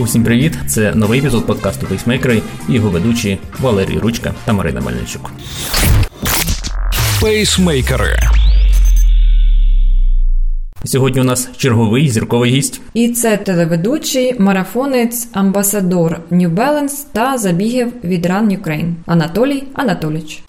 Усім привіт! Це новий епізод подкасту Пейсмейкери і його ведучі Валерій Ручка та Марина Мельничук. Пейсмейкери. Сьогодні у нас черговий зірковий гість. І це телеведучий, марафонець, амбасадор New Balance та забігів від Run Ukraine Анатолій Анатолійович.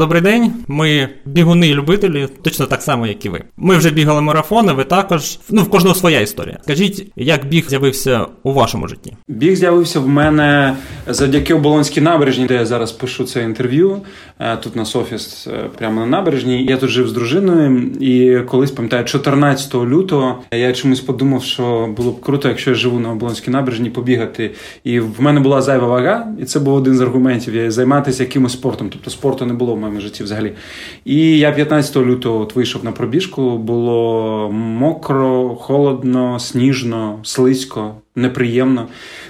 Добрий день, ми бігуни-любителі, точно так само, як і ви. Ми вже бігали марафони, ви також. Ну, в кожного своя історія. Скажіть, як біг з'явився у вашому житті? Біг з'явився в мене завдяки оболонській набережній, де я зараз пишу це інтерв'ю. Е, тут нас офіс е, прямо на набережній. Я тут жив з дружиною, і колись пам'ятаю, 14 лютого я чомусь подумав, що було б круто, якщо я живу на оболонській набережній, побігати. І в мене була зайва вага, і це був один з аргументів. займатися якимось спортом. Тобто спорту не було в моєму житті взагалі. І я 15 лютого от вийшов на пробіжку. Було мокро, холодно, сніжно, слизько неприємно.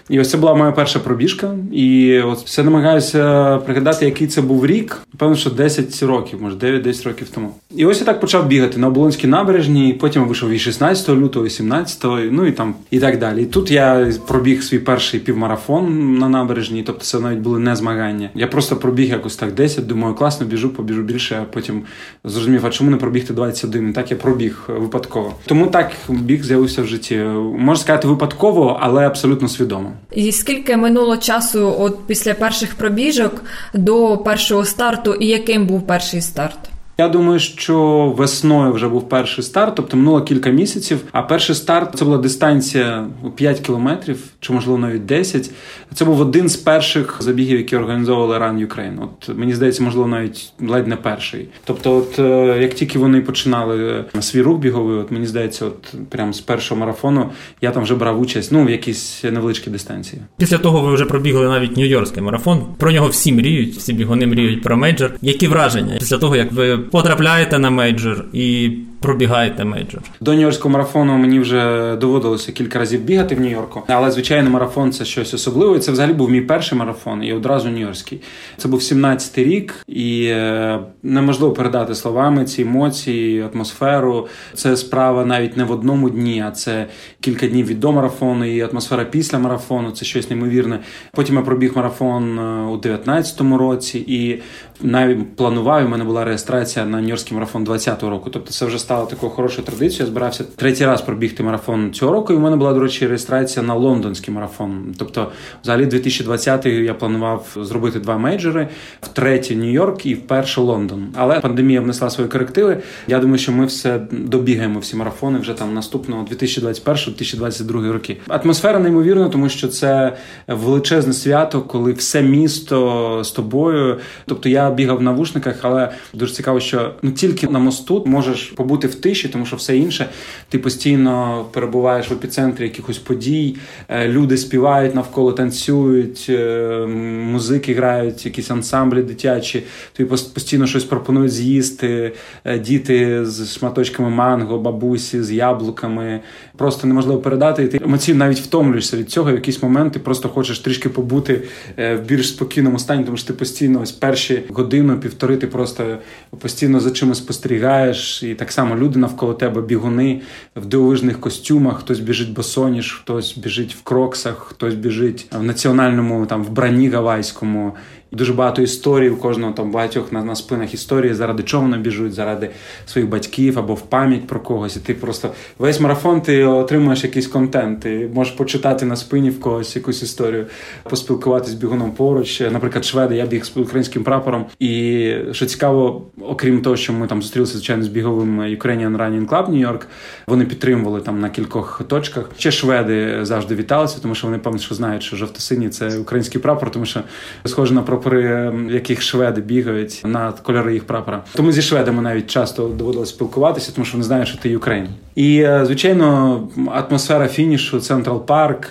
І ось це була моя перша пробіжка. І от все намагаюся пригадати, який це був рік. Певно, що 10 років, може 9-10 років тому. І ось я так почав бігати на Оболонській набережній, потім вийшов і 16 лютого, і 17, ну і там і так далі. І тут я пробіг свій перший півмарафон на набережній, тобто це навіть були не змагання. Я просто пробіг якось так 10, думаю, класно, біжу, побіжу більше, а потім зрозумів, а чому не пробігти 21? І так я пробіг випадково. Тому так біг з'явився в житті. Можна сказати, випадково але абсолютно свідомо. І скільки минуло часу, от після перших пробіжок до першого старту, і яким був перший старт? Я думаю, що весною вже був перший старт, тобто минуло кілька місяців. А перший старт це була дистанція 5 кілометрів, чи можливо навіть 10. Це був один з перших забігів, які організовували Run Ukraine. От мені здається, можливо, навіть ледь не перший. Тобто, от е, як тільки вони починали е, свій рух біговий, от мені здається, от прямо з першого марафону я там вже брав участь ну в якійсь невеличкій дистанції. Після того ви вже пробігли навіть Нью-Йоркський марафон. Про нього всі мріють, всі бігуни мріють про мейджор. Які враження після того, як ви потрапляєте на мейджор і пробігаєте мейджор. До Нью-Йоркського марафону мені вже доводилося кілька разів бігати в Нью-Йорку, але звичайно, марафон це щось особливе. Це взагалі був мій перший марафон і одразу Нью-Йоркський. Це був 17-й рік, і е, неможливо передати словами ці емоції, атмосферу. Це справа навіть не в одному дні, а це кілька днів від до марафону і атмосфера після марафону. Це щось неймовірне. Потім я пробіг марафон е, у 19-му році і навіть планував. У мене була реєстрація на Нью-Йоркський марафон 20-го року. Тобто, це вже стало такою хорошою традицією. Я збирався третій раз пробігти марафон цього року. І в мене була, до речі, реєстрація на лондонський марафон. Тобто, взагалі, 2020 я планував зробити два мейджори: втретє Нью-Йорк і вперше Лондон. Але пандемія внесла свої корективи. Я думаю, що ми все добігаємо всі марафони вже там наступного 2021-2022 роки. Атмосфера неймовірна, тому що це величезне свято, коли все місто з тобою. Тобто я бігав в навушниках, але дуже цікаво, що ну тільки на мосту можеш побути в тиші, тому що все інше ти постійно перебуваєш в епіцентрі якихось подій, е, люди співають навколо танцюють, е, музики грають, якісь ансамблі дитячі. Тобі постійно щось пропонують з'їсти, е, діти з шматочками манго, бабусі з яблуками. Просто неможливо передати. І ти емоційно навіть втомлюєшся від цього. В якийсь момент ти просто хочеш трішки побути в більш спокійному стані, тому що ти постійно ось перші годину, півтори ти просто постійно за чимось спостерігаєш, і так само люди навколо тебе бігуни в дивовижних костюмах. Хтось біжить босоніж, хтось біжить в кроксах, хтось біжить в національному там вбранні гавайському. Дуже багато історій у кожного там багатьох на, на спинах історії, заради чого вони біжуть, заради своїх батьків або в пам'ять про когось. І ти просто весь марафон ти отримуєш якийсь контент. Ти можеш почитати на спині в когось якусь історію, поспілкуватися з бігуном поруч. Наприклад, шведи, я біг з українським прапором. І що цікаво, окрім того, що ми там зустрілися звичайно з біговим Ukrainian Running Club York, вони підтримували там на кількох точках. Ще шведи завжди віталися, тому що вони певно, що знають, що жовто-синій це український прапор, тому що схоже на прапори, яких шведи бігають на кольори їх прапора. Тому зі шведами навіть часто доводилось спілкуватися, тому що вони знають, що ти Україн. І е, звичайно, атмосфера фінішу, Централ Парк.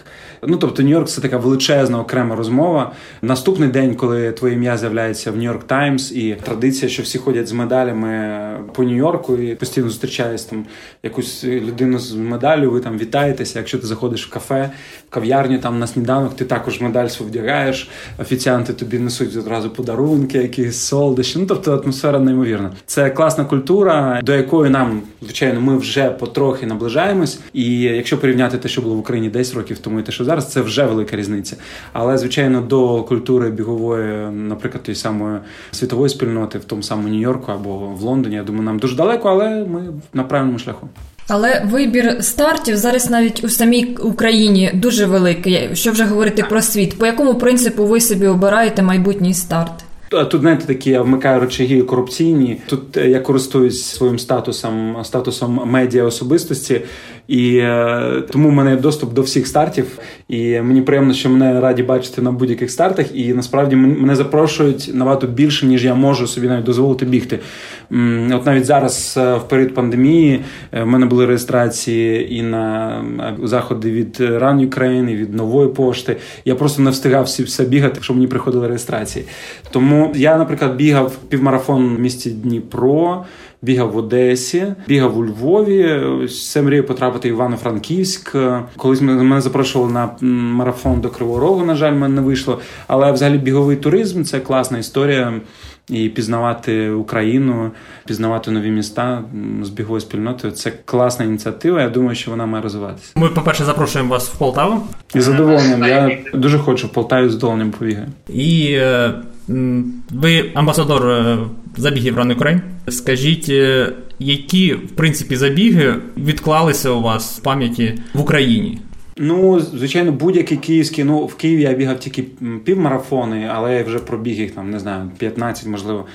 Ну тобто, Нью-Йорк це така величезна окрема розмова. Наступний день, коли твоє ім'я з'являється в Нью-Йорк Таймс, і традиція, що всі ходять з медалями по Нью-Йорку і постійно зустрічаєш там якусь людину з медаллю, ви там вітаєтеся. Якщо ти заходиш в кафе, в кав'ярню там на сніданок, ти також медаль свою вдягаєш. Офіціанти тобі несуть одразу подарунки, якісь солодощі. Ну тобто атмосфера неймовірна. Це класна культура, до якої нам звичайно ми вже потрохи наближаємось. І якщо порівняти те, що було в Україні 10 років тому, і те, що зараз, це вже велика різниця. Але звичайно, до культури бігової, наприклад, тієї самої світової спільноти в тому самому Нью-Йорку або в Лондоні, я думаю, нам дуже далеко, але ми на правильному шляху. Але вибір стартів зараз навіть у самій Україні дуже великий. Що вже говорити про світ? По якому принципу ви собі обираєте майбутній старт? Тут знаєте, такі я вмикаю речаги корупційні. Тут е, я користуюсь своїм статусом, статусом медіа особистості, і е, тому в мене доступ до всіх стартів. І мені приємно, що мене раді бачити на будь-яких стартах. І насправді мене запрошують набагато більше, ніж я можу собі навіть дозволити бігти. От навіть зараз, е, в період пандемії, в мене були реєстрації і на заходи від Run Ukraine, і від нової пошти. Я просто не встигав все бігати, якщо мені приходили реєстрації. Тому я, наприклад, бігав півмарафон в місті Дніпро, бігав в Одесі, бігав у Львові. Все мрію потрапити в Івано-Франківськ. Колись мене запрошували на марафон до Кривого Рогу, на жаль, мене не вийшло. Але взагалі біговий туризм це класна історія. І пізнавати Україну, пізнавати нові міста з біговою спільнотою це класна ініціатива. Я думаю, що вона має розвиватися. Ми, по перше, запрошуємо вас в Полтаву. І задоволенням. Я дуже хочу в Полтаві з задоволенням побігаю. І е, ви амбасадор е, забігів Run Ukraine. Скажіть, е, які в принципі забіги відклалися у вас в пам'яті в Україні? Ну, звичайно, будь-який київський. Ну, в Києві я бігав тільки півмарафони, але я вже пробіг їх там, не знаю, 15, можливо.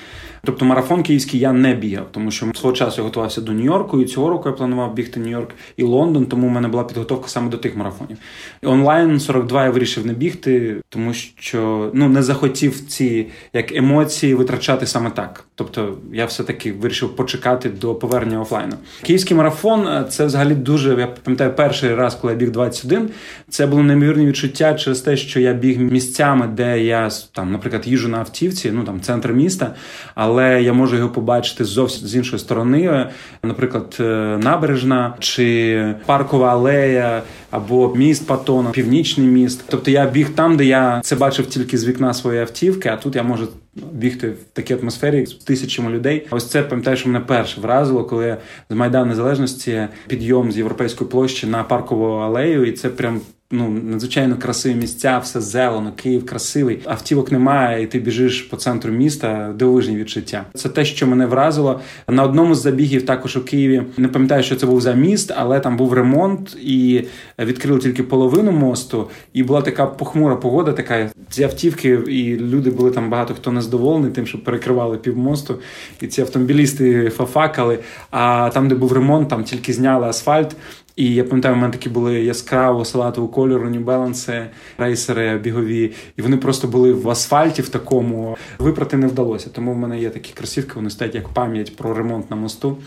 Тобто марафон київський я не бігав, тому що свого часу я готувався до Нью-Йорку, і цього року я планував бігти Нью-Йорк і Лондон, тому в мене була підготовка саме до тих марафонів. Онлайн 42 я вирішив не бігти, тому що ну не захотів ці як емоції витрачати саме так. Тобто я все-таки вирішив почекати до повернення офлайну. Київський марафон е, це взагалі дуже. Я пам'ятаю перший раз, коли я біг 21, Це було неймовірне відчуття через те, що я біг місцями, де я там, наприклад, їжу на автівці, ну там центр міста. але я можу його побачити зовсім з іншої сторони, наприклад, е, набережна чи паркова алея, або міст Патона, північний міст. Тобто я біг там, де я це бачив тільки з вікна своєї автівки, а тут я можу. Бігти в такій атмосфері з тисячами людей. Ось це пам'ятаю, що мене перше вразило, коли з Майдану Незалежності підйом з європейської площі на паркову алею, і це прям ну надзвичайно красиві місця, все зелено, Київ красивий. Автівок немає, і ти біжиш по центру міста. Дивовижні відчуття. Це те, що мене вразило. На одному з забігів, також у Києві, не пам'ятаю, що це був за міст, але там був ремонт і відкрили тільки половину мосту. І була така похмура погода, така ці автівки, і люди були там багато хто незадоволений тим, що перекривали півмосту. І ці автомобілісти фафакали. А там, де був ремонт, там тільки зняли асфальт. І я пам'ятаю, у мене такі були яскраво салатового кольору, нібеланси, рейсери бігові, і вони просто були в асфальті в такому. Випрати не вдалося. Тому в мене є такі кросівки, вони стоять як пам'ять про ремонт на мосту,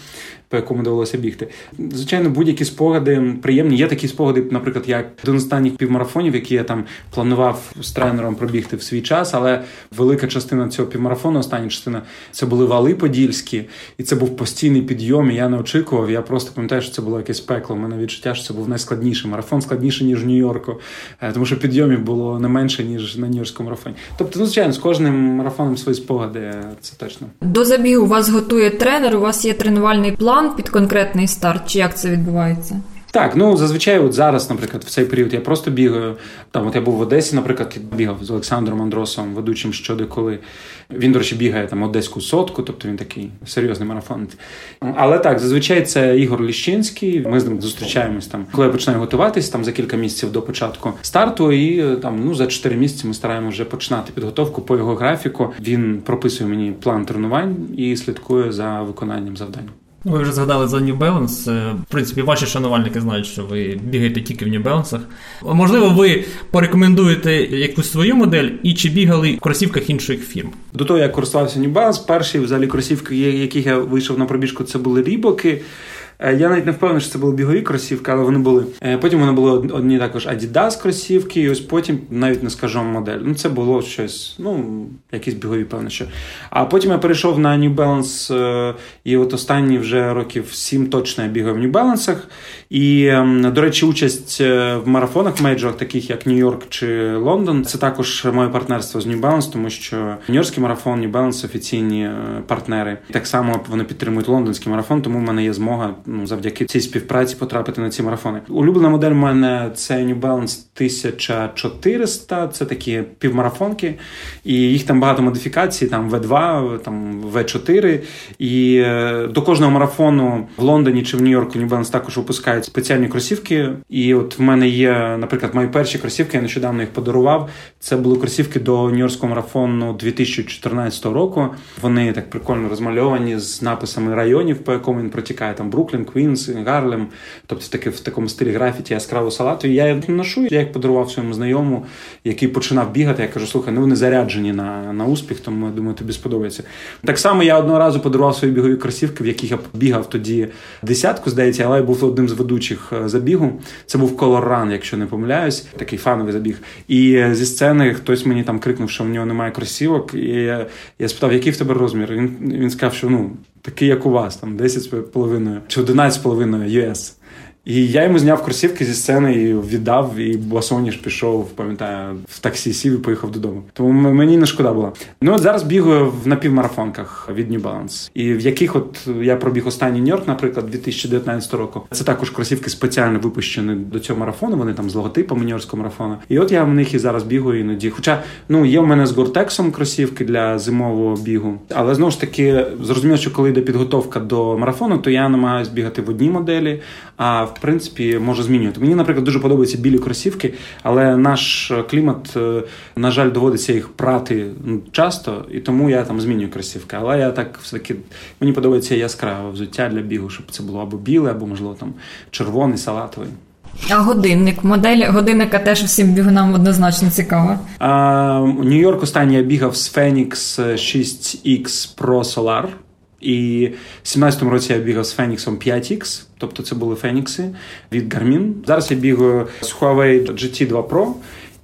по якому довелося бігти. Звичайно, будь-які спогади приємні. Є такі спогади, наприклад, як з останніх півмарафонів, які я там планував з тренером пробігти в свій час, але велика частина цього півмарафону, остання частина, це були вали подільські, і це був постійний підйом. і Я не очікував. Я просто пам'ятаю, що це було якесь пекло. У мене відчуття, що це був найскладніший марафон, складніший, ніж в Нью-Йорку, е, тому що підйомів було не менше, ніж на Нью-Йоркському марафоні. Тобто, ну, звичайно, з кожним марафоном свої спогади, це точно. До забігу вас готує тренер, у вас є тренувальний план під конкретний старт, чи як це відбувається? Так, ну зазвичай, от зараз, наприклад, в цей період я просто бігаю. Там, от я був в Одесі, наприклад, бігав з Олександром Андросом, ведучим щодеколи. Він, до речі, бігає там одеську сотку, тобто він такий серйозний марафонець. Але так, зазвичай це Ігор Ліщинський. Ми з ним зустрічаємось там, коли я починаю готуватись там за кілька місяців до початку старту. І там ну за 4 місяці ми стараємося вже починати підготовку по його графіку. Він прописує мені план тренувань і слідкує за виконанням завдань. Ви вже згадали за New Balance. Е, в принципі, ваші шанувальники знають, що ви бігаєте тільки в New Balance. Можливо, ви порекомендуєте якусь свою модель і чи бігали в кросівках інших фірм? До того, як користувався New Balance, перші взагалі кросівки, яких я вийшов на пробіжку, це були рібоки. Е, я навіть не впевнений, що це були бігові кросівки, але вони були. Е, потім вони були одні також Adidas кросівки, і ось потім навіть не скажу модель. Ну, це було щось, ну, якісь бігові, певно, що. А потім я перейшов на New Balance, е, і от останні вже років сім точно я бігаю в New Balance. І, ем, до речі, участь в марафонах мейджорах, таких як Нью-Йорк чи Лондон, це також моє партнерство з New Balance, тому що Нью-Йоркський марафон, New Balance офіційні партнери. Так само вони підтримують лондонський марафон, тому в мене є змога ну, завдяки цій співпраці потрапити на ці марафони. Улюблена модель в мене це New Balance 1400, Це такі півмарафонки, і їх там багато модифікацій. Там V2, там V4. І е, до кожного марафону в Лондоні чи в Нью-Йорку New Balance також випускають спеціальні кросівки. І от в мене є, наприклад, мої перші кросівки, я нещодавно їх подарував. Це були кросівки до Нью-Йоркського марафону 2014 року. Вони так прикольно розмальовані з написами районів, по якому він протікає там Бруклін, Квінс, Гарлем, тобто таки в такому стилі графіті яскраво салатові. І я їх ношу. Я їх подарував своєму знайомому, який починав бігати. Я кажу, слухай, ну вони заряджені на на успіх, тому я думаю, тобі сподобається. Так само я одного разу подарував свої бігові кросівки, в яких я бігав тоді десятку, здається, але я був одним з ведучих е, забігу. Це був Color Run, якщо не помиляюсь, такий фановий забіг. І зі сцени хтось мені там крикнув, що в нього немає кросівок. І я спитав, який в тебе розмір? Він він сказав, що ну такий, як у вас, там 10,5 чи 11,5 US. І я йому зняв кросівки зі сцени і віддав, і Басоніш пішов, пам'ятаю, в таксі сів і поїхав додому. Тому мені не шкода була. Ну от зараз бігаю в напівмарафонках від New Balance. І в яких от я пробіг останній Нью-Йорк, наприклад, 2019 року. Це також кросівки спеціально випущені до цього марафону. Вони там з логотипом Нью-Йоркського марафону. І от я в них і зараз бігаю іноді. Хоча ну є в мене з Гортексом кросівки для зимового бігу. Але знову ж таки зрозуміло, що коли йде підготовка до марафону, то я намагаюся бігати в одній моделі. А в принципі можу змінювати. Мені, наприклад, дуже подобаються білі кросівки, але наш клімат, е, на жаль, доводиться їх прати ну, часто, і тому я там змінюю кросівки. Але я так все-таки мені подобається яскраве взуття для бігу, щоб це було або біле, або можливо там червоний, салатовий. А годинник, модель годинника теж всім бігунам однозначно цікава. Нью-Йорк останній я бігав з Phoenix 6X Pro Solar. І в 17-му році я бігав з Феніксом 5X, тобто це були Фенікси від Garmin. Зараз я бігаю з Huawei GT2 Pro.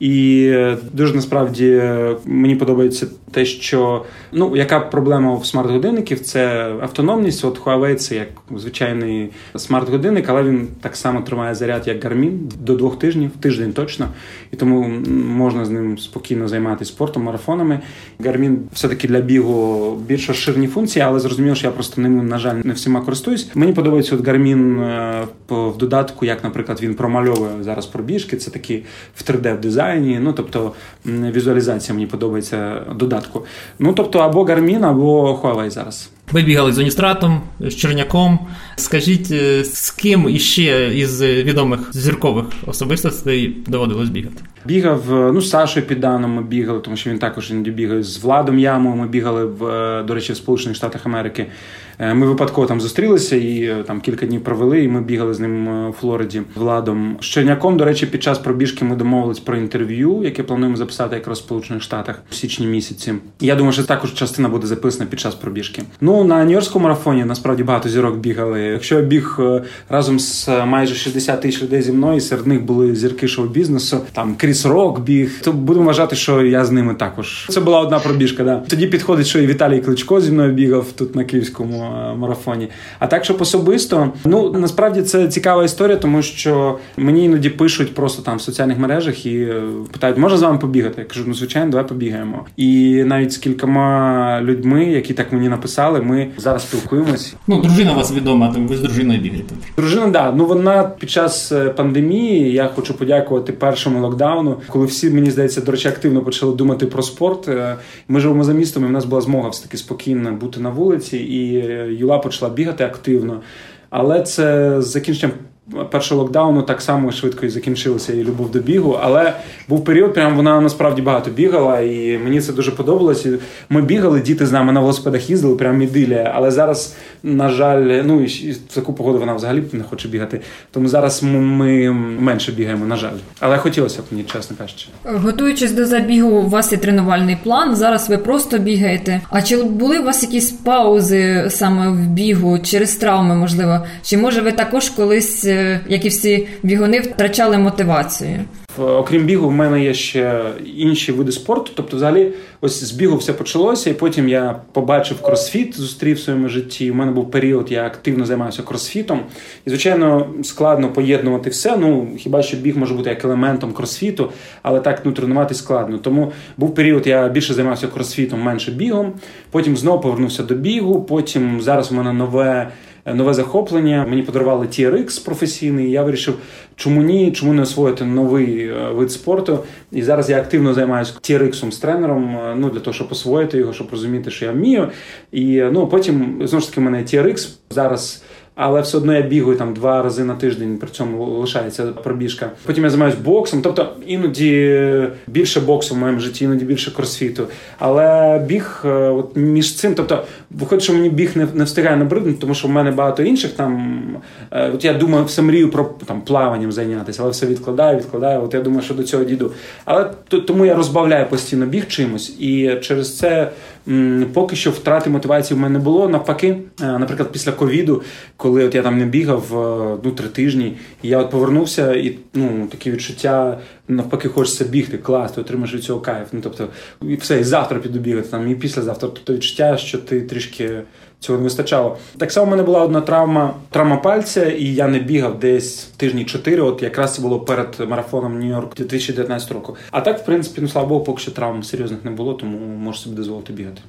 І дуже насправді мені подобається те, що ну яка проблема в смарт-годинників, це автономність. От Huawei це як звичайний смарт-годинник, але він так само тримає заряд, як Garmin, до двох тижнів, тиждень точно. І тому можна з ним спокійно займатися спортом, марафонами. Garmin все-таки для бігу більш розширені функції, але зрозуміло, що я просто ним, на жаль, не всіма користуюсь. Мені подобається от Garmin е, в додатку, як, наприклад, він промальовує зараз пробіжки. Це такі в 3D в дизайні. Ну тобто візуалізація мені подобається додатку. Ну тобто або Garmin, або Huawei зараз. Ви бігали з Оністратом, з Черняком. Скажіть, е, з ким іще із відомих зіркових особистостей доводилось бігати? Бігав е, ну з Сашою Підданом ми бігали, тому що він також іноді бігає з Владом Ямою. Ми бігали в е, до речі в Сполучених Штатах Америки. Ми випадково там зустрілися і там кілька днів провели. І ми бігали з ним у Флориді Владом. З до речі, під час пробіжки ми домовились про інтерв'ю, яке плануємо записати якраз в Сполучених Штатах в січні місяці. Я думаю, що також частина буде записана під час пробіжки. Ну на Нью-Йоркському марафоні насправді багато зірок бігали. Якщо я біг е, разом з е, майже 60 тисяч людей зі мною, серед них були зірки шоу-бізнесу, там Кріс Рок біг, то будемо вважати, що я з ними також. Це була одна пробіжка. Да. Тоді підходить, що і Віталій Кличко зі мною бігав тут на київському е, марафоні. А так, щоб особисто, ну насправді це цікава історія, тому що мені іноді пишуть просто там в соціальних мережах і питають, можна з вами побігати? Я кажу, ну звичайно, давай побігаємо. І навіть з кількома людьми, які так мені написали, ми зараз спілкуємось. Ну, дружина у вас відома, там ви з дружиною бігаєте. Дружина, да. Ну вона під час е, пандемії. Я хочу подякувати першому локдауну, коли всі мені здається, до речі, активно почали думати про спорт. Е, ми живемо за містом, і в нас була змога все таки спокійно бути на вулиці, і е, Юла почала бігати активно. Але це з закінченням першого локдауну так само швидко і закінчилася і любов до бігу. Але був період, прям вона насправді багато бігала, і мені це дуже подобалось. Ми бігали, діти з нами на велосипедах їздили, прям ідилія. Але зараз, на жаль, ну і в таку погоду вона взагалі не хоче бігати. Тому зараз ми менше бігаємо, на жаль. Але хотілося б мені, чесно кажучи. Готуючись до забігу, у вас є тренувальний план. Зараз ви просто бігаєте. А чи були у вас якісь паузи саме в бігу через травми, можливо? Чи може ви також колись, як і всі бігуни, втрачали мотивацію? Окрім бігу, в мене є ще інші види спорту. Тобто, взагалі, ось з бігу все почалося, і потім я побачив кросфіт, зустрів в своєму житті. У мене був період, я активно займався кросфітом. І, звичайно, складно поєднувати все. Ну хіба що біг може бути як елементом кросфіту, але так ну, тренувати складно. Тому був період, я більше займався кросфітом, менше бігом. Потім знову повернувся до бігу. Потім зараз у мене нове нове захоплення. Мені подарували TRX професійний. Я вирішив, чому ні, чому не освоїти новий е, вид спорту. І зараз я активно займаюся TRX з тренером. Е, ну для того, щоб освоїти його, щоб розуміти, що я вмію. І ну потім знову ж таки в мене TRX зараз але все одно я бігаю там два рази на тиждень, при цьому лишається пробіжка. Потім я займаюся боксом, тобто іноді більше боксу в моєму житті, іноді більше кросфіту. Але біг е, от між цим, тобто, виходить, що мені біг не не встигає набриднути, тому що в мене багато інших там. Е, от я думаю, все мрію про там плаванням зайнятися, але все відкладаю, відкладаю. От я думаю, що до цього дійду. Але тому я розбавляю постійно біг чимось, і через це поки що втрати мотивації в мене не було. Навпаки, е, наприклад, після ковіду, коли от я там не бігав е, ну, три тижні, і я от повернувся, і ну такі відчуття навпаки, хочеться бігти, клас, ти отримаєш від цього кайф. Ну тобто, і все, і завтра піду бігати там, і післязавтра. Тобто відчуття, що ти трішки. Цього не вистачало. Так само в мене була одна травма травма пальця, і я не бігав десь тижні чотири. От якраз це було перед марафоном Нью-Йорк 2019 року. А так, в принципі, ну слава Богу, поки що травм серйозних не було, тому можу собі дозволити бігати.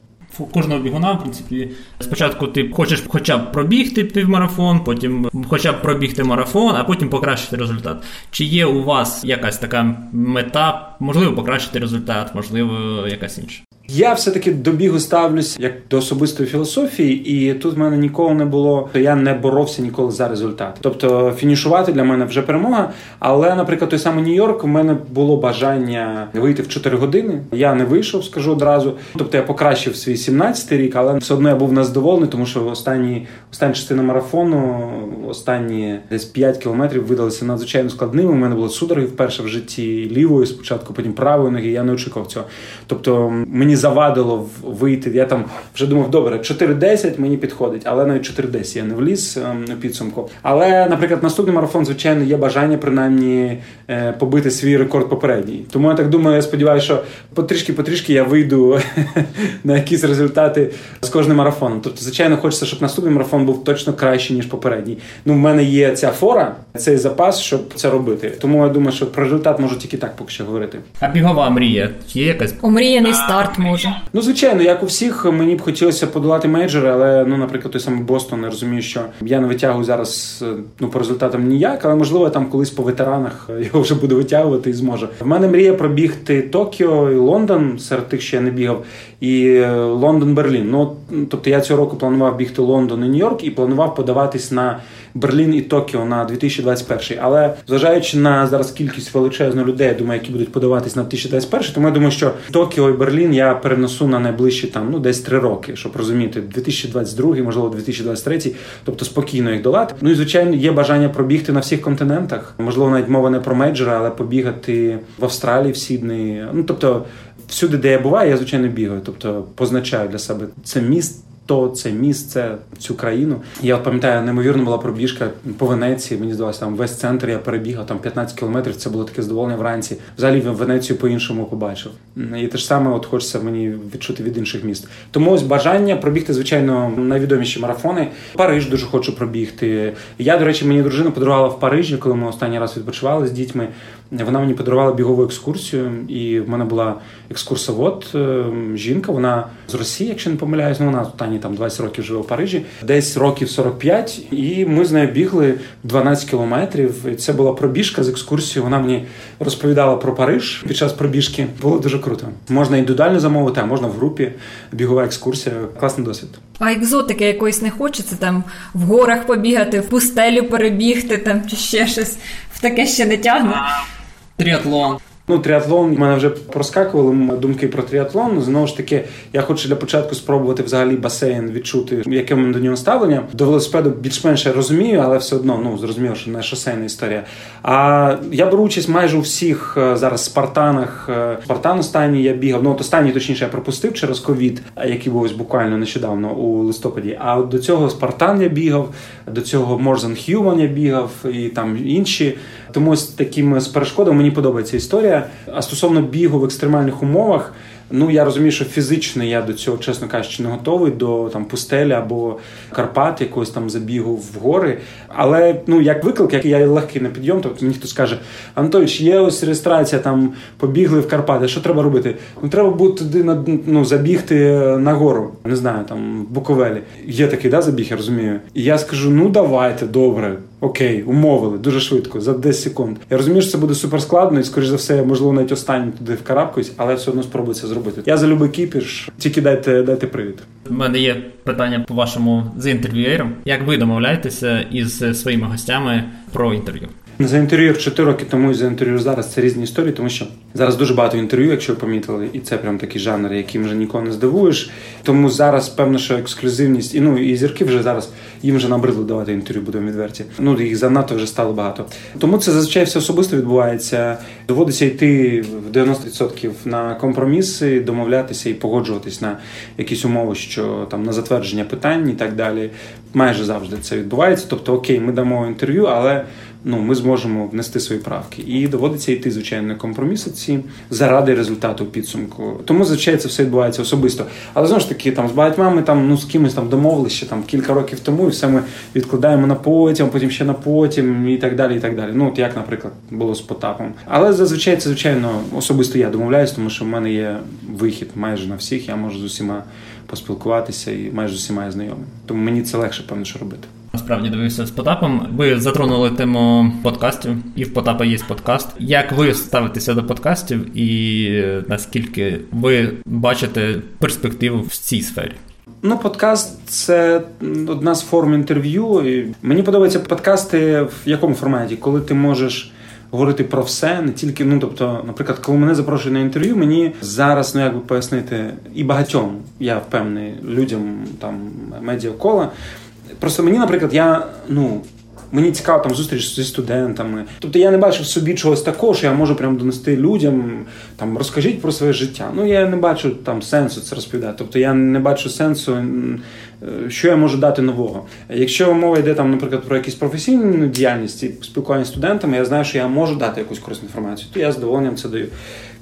Кожного бігуна, в принципі, спочатку ти хочеш хоча б пробігти півмарафон, потім хоча б пробігти марафон, а потім покращити результат. Чи є у вас якась така мета, можливо, покращити результат, можливо, якась інша? Я все-таки до бігу ставлюсь як до особистої філософії, і тут в мене ніколи не було. то Я не боровся ніколи за результат. Тобто фінішувати для мене вже перемога. Але, наприклад, той самий Нью-Йорк, у мене було бажання вийти в 4 години. Я не вийшов, скажу одразу. Тобто я покращив свій 17-й рік, але все одно я був незадоволений, тому що останні остання частина марафону, останні десь 5 кілометрів видалися надзвичайно складними. У мене були судороги вперше в житті лівої, спочатку, потім правої ноги. Я не очікував цього. Тобто мені завадило вийти. Я там вже думав, добре, 4-10 мені підходить, але навіть 4-10 я не вліз ем, на підсумку. Але, наприклад, наступний марафон, звичайно, є бажання принаймні е, побити свій рекорд попередній. Тому я так думаю, я сподіваюся, що потрішки-потрішки я вийду на якісь результати з кожним марафоном. Тобто, звичайно, хочеться, щоб наступний марафон був точно кращий, ніж попередній. Ну, в мене є ця фора, цей запас, щоб це робити. Тому я думаю, що про результат можу тільки так поки що говорити. А бігова мрія є якась омріяний старт може. Ну, звичайно, як у всіх, мені б хотілося подолати мейджори, але ну, наприклад, той самий Бостон, я розумію, що я не витягую зараз ну по результатам ніяк, але можливо там колись по ветеранах його вже буду витягувати і зможу. В мене мрія пробігти Токіо і Лондон серед тих, що я не бігав, і е, Лондон-Берлін. Ну тобто я цього року планував бігти Лондон і Нью-Йорк і планував подаватись на Берлін і Токіо на 2021. Але зважаючи на зараз кількість величезну людей, я думаю, які будуть подаватись на 2021, тому я думаю, що Токіо і Берлін я перенесу на найближчі там ну десь три роки, щоб розуміти, 2022, можливо, 2023, тобто спокійно їх долати. Ну і звичайно, є бажання пробігти на всіх континентах. Можливо, навіть мова не про мейджори, але побігати в Австралії, в Сіднеї. Ну тобто, всюди, де я буваю, я звичайно бігаю, тобто позначаю для себе це міст то це місце, цю країну. Я от пам'ятаю, неймовірно була пробіжка по Венеції. Мені здалося, там весь центр я перебігав там 15 кілометрів. Це було таке задоволення вранці. Взагалі в Венецію по-іншому побачив. І те ж саме, от хочеться мені відчути від інших міст. Тому ось бажання пробігти, звичайно, найвідоміші марафони. Париж дуже хочу пробігти. Я, до речі, мені дружина подарувала в Парижі, коли ми останній раз відпочивали з дітьми. Вона мені подарувала бігову екскурсію, і в мене була екскурсовод, ем, жінка. Вона з Росії, якщо не помиляюсь, ну вона тут останні там 20 років живе в Парижі, десь років 45, і ми з нею бігли 12 кілометрів. І Це була пробіжка з екскурсією. Вона мені розповідала про Париж під час пробіжки. Було дуже круто. Можна індивідуально замовити, а можна в групі. Бігова екскурсія. Класний досвід. А екзотики якоїсь не хочеться там в горах побігати, в пустелю перебігти там чи ще щось. В таке ще не тягне. Тріатлон. Ну, тріатлон в мене вже проскакували думки про тріатлон. Знову ж таки, я хочу для початку спробувати взагалі басейн відчути, яке в мене до нього ставлення. До велосипеду більш-менш розумію, але все одно ну зрозуміло, що не шосейна історія. А я беру участь майже у всіх е, зараз спартанах. Е, Спартан останній я бігав. Ну от останній точніше я пропустив через ковід, який був ось буквально нещодавно у листопаді. А от до цього Спартан я бігав, до цього Than Human я бігав і там інші. Тому з такими з перешкодами мені подобається історія. А стосовно бігу в екстремальних умовах, ну я розумію, що фізично я до цього, чесно кажучи, не готовий до там пустелі або Карпат, якогось там забігу в гори. Але ну як виклик, як я легкий на підйом, тобто мені хтось каже, Анатолійович, є ось реєстрація, там побігли в Карпати. Що треба робити? Ну треба буде туди на ну, забігти на гору. Не знаю, там в Буковелі. Є такий да, забіг, я розумію. І я скажу: ну давайте, добре. Окей, умовили дуже швидко, за 10 секунд. Я розумію, що це буде супер складно, і скоріш за все, можливо, навіть останній туди вкарабкаюсь, але все одно спробую це зробити. Я за любий кіпіш, тільки дайте дайте привід. У мене є питання по вашому з інтерв'юєром. Як ви домовляєтеся із своїми гостями про інтерв'ю? За інтерв'ю 4 роки тому і за інтерв'ю зараз це різні історії, тому що зараз дуже багато інтерв'ю, якщо ви помітили, і це прям такий жанр, яким вже нікого не здивуєш. Тому зараз певно, що ексклюзивність і ну і зірки вже зараз їм вже набридло давати інтерв'ю, будемо відверті. Ну їх занадто вже стало багато. Тому це зазвичай все особисто відбувається. Доводиться йти в 90% на компроміси, домовлятися і погоджуватись на якісь умови, що там на затвердження питань і так далі. Майже завжди це відбувається. Тобто, окей, ми дамо інтерв'ю, але ну ми зможемо внести свої правки. І доводиться йти, звичайно, на компроміси ці заради результату підсумку. Тому, звичайно, це все відбувається особисто. Але знову ж таки, там з багатьма ми там ну з кимось там домовилися ще там кілька років тому, і все ми відкладаємо на потім, потім ще на потім, і так далі. і так далі. Ну от як, наприклад, було з Потапом. Але зазвичай це звичайно особисто я домовляюсь, тому що в мене є вихід майже на всіх. Я можу з усіма поспілкуватися і майже з усіма я знайомий. Тому мені це легше певно, що робити. Насправді дивився з Потапом. Ви затронули тему подкастів, і в Потапа є подкаст. Як ви ставитеся до подкастів, і наскільки ви бачите перспективу в цій сфері? Ну, подкаст це одна з форм інтерв'ю. І Мені подобаються подкасти в якому форматі, коли ти можеш. Говорити про все, не тільки, ну тобто, наприклад, коли мене запрошують на інтерв'ю, мені зараз, ну як би пояснити, і багатьом, я впевнений, людям там медіакола, Просто мені, наприклад, я ну. Мені цікаво там зустріч зі студентами. Тобто я не бачу в собі чогось такого, що я можу прям донести людям, там розкажіть про своє життя. Ну я не бачу там сенсу це розповідати. Тобто я не бачу сенсу, е, що я можу дати нового. Якщо мова йде там, наприклад, про якісь професійну діяльність і спілкування з студентами, я знаю, що я можу дати якусь корисну інформацію, то я з задоволенням це даю.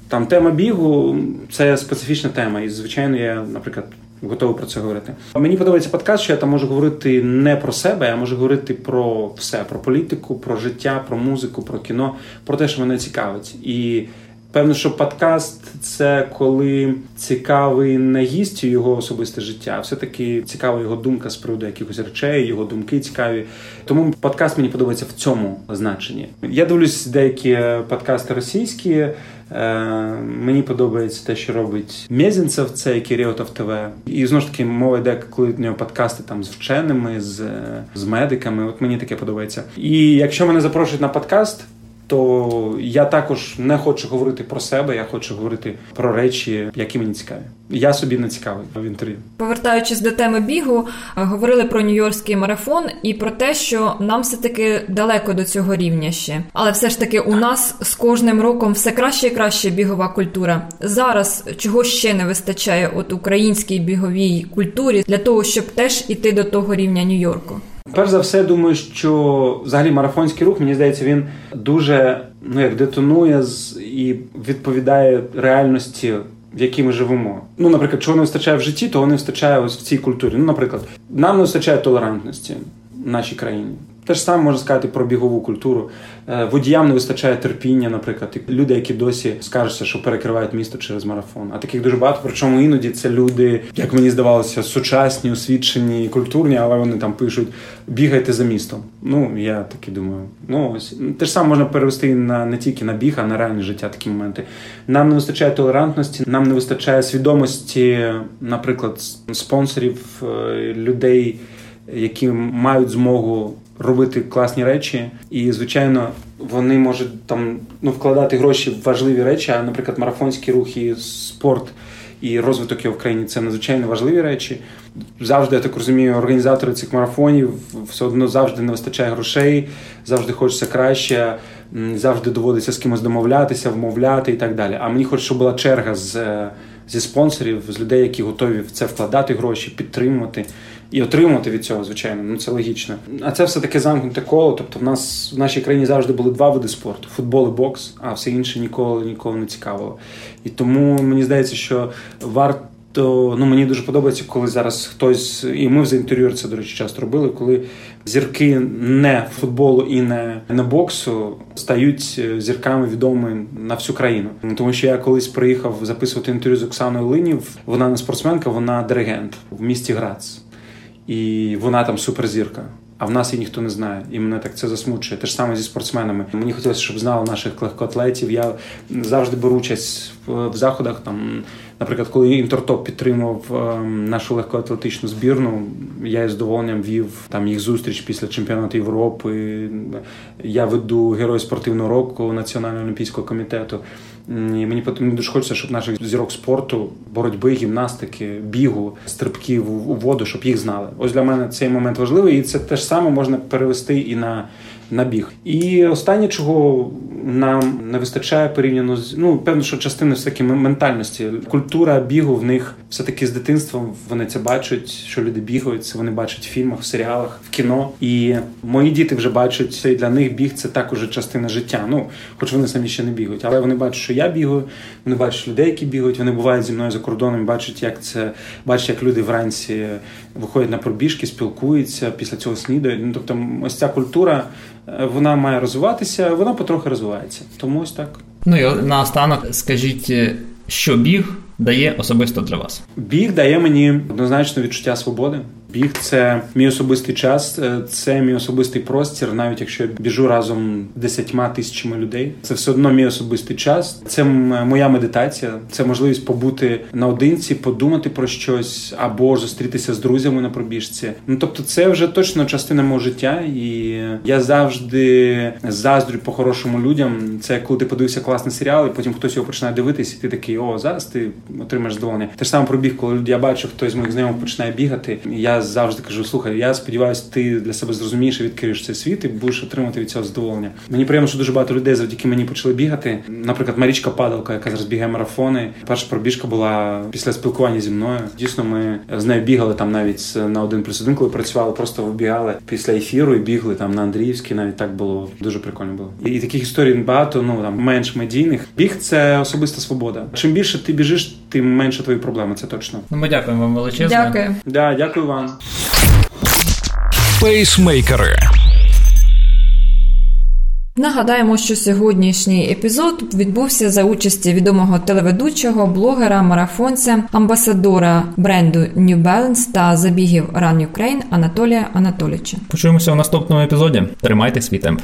Там тема бігу це специфічна тема, і звичайно, я, наприклад, готовий про це говорити. Мені подобається подкаст, що я там можу говорити не про себе, а можу говорити про все: про політику, про життя, про музику, про кіно, про те, що мене цікавить. І певно, що подкаст це коли цікавий не гість його особисте життя, все-таки цікава його думка з приводу якихось речей, його думки цікаві. Тому подкаст мені подобається в цьому значенні. Я дивлюсь деякі подкасти російські. Е, мені подобається те, що робить Мєзінцев, це Кіріотов ТВ. І знову ж таки мова йде, коли в нього подкасти там з вченими, з з медиками. От мені таке подобається. І якщо мене запрошують на подкаст, то я також не хочу говорити про себе, я хочу говорити про речі, які мені цікаві. Я собі не цікавий в інтерв'ю. Повертаючись до теми бігу, говорили про нью-йоркський марафон і про те, що нам все таки далеко до цього рівня ще, але все ж таки у нас з кожним роком все краще і краще бігова культура. Зараз чого ще не вистачає от українській біговій культурі для того, щоб теж іти до того рівня Нью-Йорку. Перш за все, думаю, що взагалі марафонський рух, мені здається, він дуже ну як детонує і відповідає реальності. В якій ми живемо. Ну, наприклад, чого не вистачає в житті, того не вистачає ось в цій культурі. Ну, наприклад, нам не вистачає толерантності в нашій країні. Те ж саме можна сказати про бігову культуру. Е, водіям не вистачає терпіння, наприклад, люди, які досі скажуться, що перекривають місто через марафон. А таких дуже багато. Причому іноді це люди, як мені здавалося, сучасні, освічені, культурні, але вони там пишуть бігайте за містом. Ну я таки думаю, ну ось те ж саме можна перевести на не тільки на біг, а на реальне життя. Такі моменти. Нам не вистачає толерантності, нам не вистачає свідомості, наприклад, спонсорів е, людей, які мають змогу робити класні речі, і звичайно, вони можуть там ну вкладати гроші в важливі речі. А, наприклад, марафонські рухи, спорт і розвиток його в країні це надзвичайно важливі речі. Завжди я так розумію, організатори цих марафонів все одно завжди не вистачає грошей, завжди хочеться краще, завжди доводиться з кимось домовлятися, вмовляти і так далі. А мені хочеться, щоб була черга з. Зі спонсорів, з людей, які готові в це вкладати гроші, підтримувати і отримувати від цього, звичайно, ну це логічно. А це все таке замкнуте коло. Тобто, в нас в нашій країні завжди були два види спорту: футбол і бокс, а все інше ніколи ніколи не цікавило. І тому мені здається, що варто. Ну, мені дуже подобається, коли зараз хтось, і ми в інтер'єр це, до речі, часто робили, коли зірки не футболу і не, не боксу стають зірками відомими на всю країну. Тому що я колись приїхав записувати інтерв'ю з Оксаною Линів. Вона не спортсменка, вона диригент в місті Грац і вона там суперзірка. А в нас її ніхто не знає, і мене так це засмучує. Те ж саме зі спортсменами. Мені хотілося, щоб знали наших легкоатлетів. Я завжди беру участь в, заходах. Там, наприклад, коли Інтертоп підтримував ем, нашу легкоатлетичну збірну, я із задоволенням вів там їх зустріч після чемпіонату Європи. Я веду герой спортивного року Національного олімпійського комітету. І Мені мені дуже хочеться, щоб наших зірок спорту, боротьби, гімнастики, бігу, стрибків у воду, щоб їх знали. Ось для мене цей момент важливий, і це теж саме можна перевести і на на біг. І останнє, чого нам не вистачає порівняно з ну певно, що частина все таки ментальності. Культура бігу в них все таки з дитинством вони це бачать, що люди бігають. Це вони бачать в фільмах, в серіалах, в кіно. І мої діти вже бачать це і для них біг це також частина життя. Ну, хоч вони самі ще не бігають, але вони бачать, що я бігаю. Вони бачать людей, які бігають. Вони бувають зі мною за кордоном, бачать, як це бачать, як люди вранці виходять на пробіжки, спілкуються після цього снідають. Ну тобто, ось ця культура вона має розвиватися, вона потрохи розвивається. Тому ось так. Ну і наостанок скажіть, що біг дає особисто для вас? Біг дає мені однозначно відчуття свободи. Біг це мій особистий час, е, це мій особистий простір, навіть якщо я біжу разом десятьма тисячами людей. Це все одно мій особистий час. Це моя медитація, це можливість побути наодинці, подумати про щось або зустрітися з друзями на пробіжці. Ну тобто, це вже точно частина мого життя, і я завжди заздрю по хорошому людям. Це коли ти подивився класний серіал, і потім хтось його починає дивитися, і ти такий, о, зараз ти отримаєш задоволення. Те ж саме пробіг, коли я бачу, хтось з моїх знайомих починає бігати. Я завжди кажу: слухай, я сподіваюся, ти для себе зрозумієш і відкриєш цей світ і будеш отримати від цього задоволення. Мені приємно, що дуже багато людей завдяки мені почали бігати. Наприклад, Марічка Падалка, яка зараз бігає марафони. Перша пробіжка була після спілкування зі мною. Дійсно, ми з нею бігали там навіть на один плюс один, коли працювали, просто вибігали після ефіру і бігли там на Андріївській. Навіть так було дуже прикольно було. І таких історій багато, ну там менш медійних. Біг це особиста свобода. Чим більше ти біжиш, тим менше твої проблеми. Це точно. Ну ми дякуємо вам величезно. Дякую. Да, дякую вам. Пейсмейкери. Нагадаємо, що сьогоднішній епізод відбувся за участі відомого телеведучого, блогера, марафонця, амбасадора бренду New Balance та забігів Run Ukraine Анатолія Анатолійовича. Почуємося в наступному епізоді. Тримайте свій темп.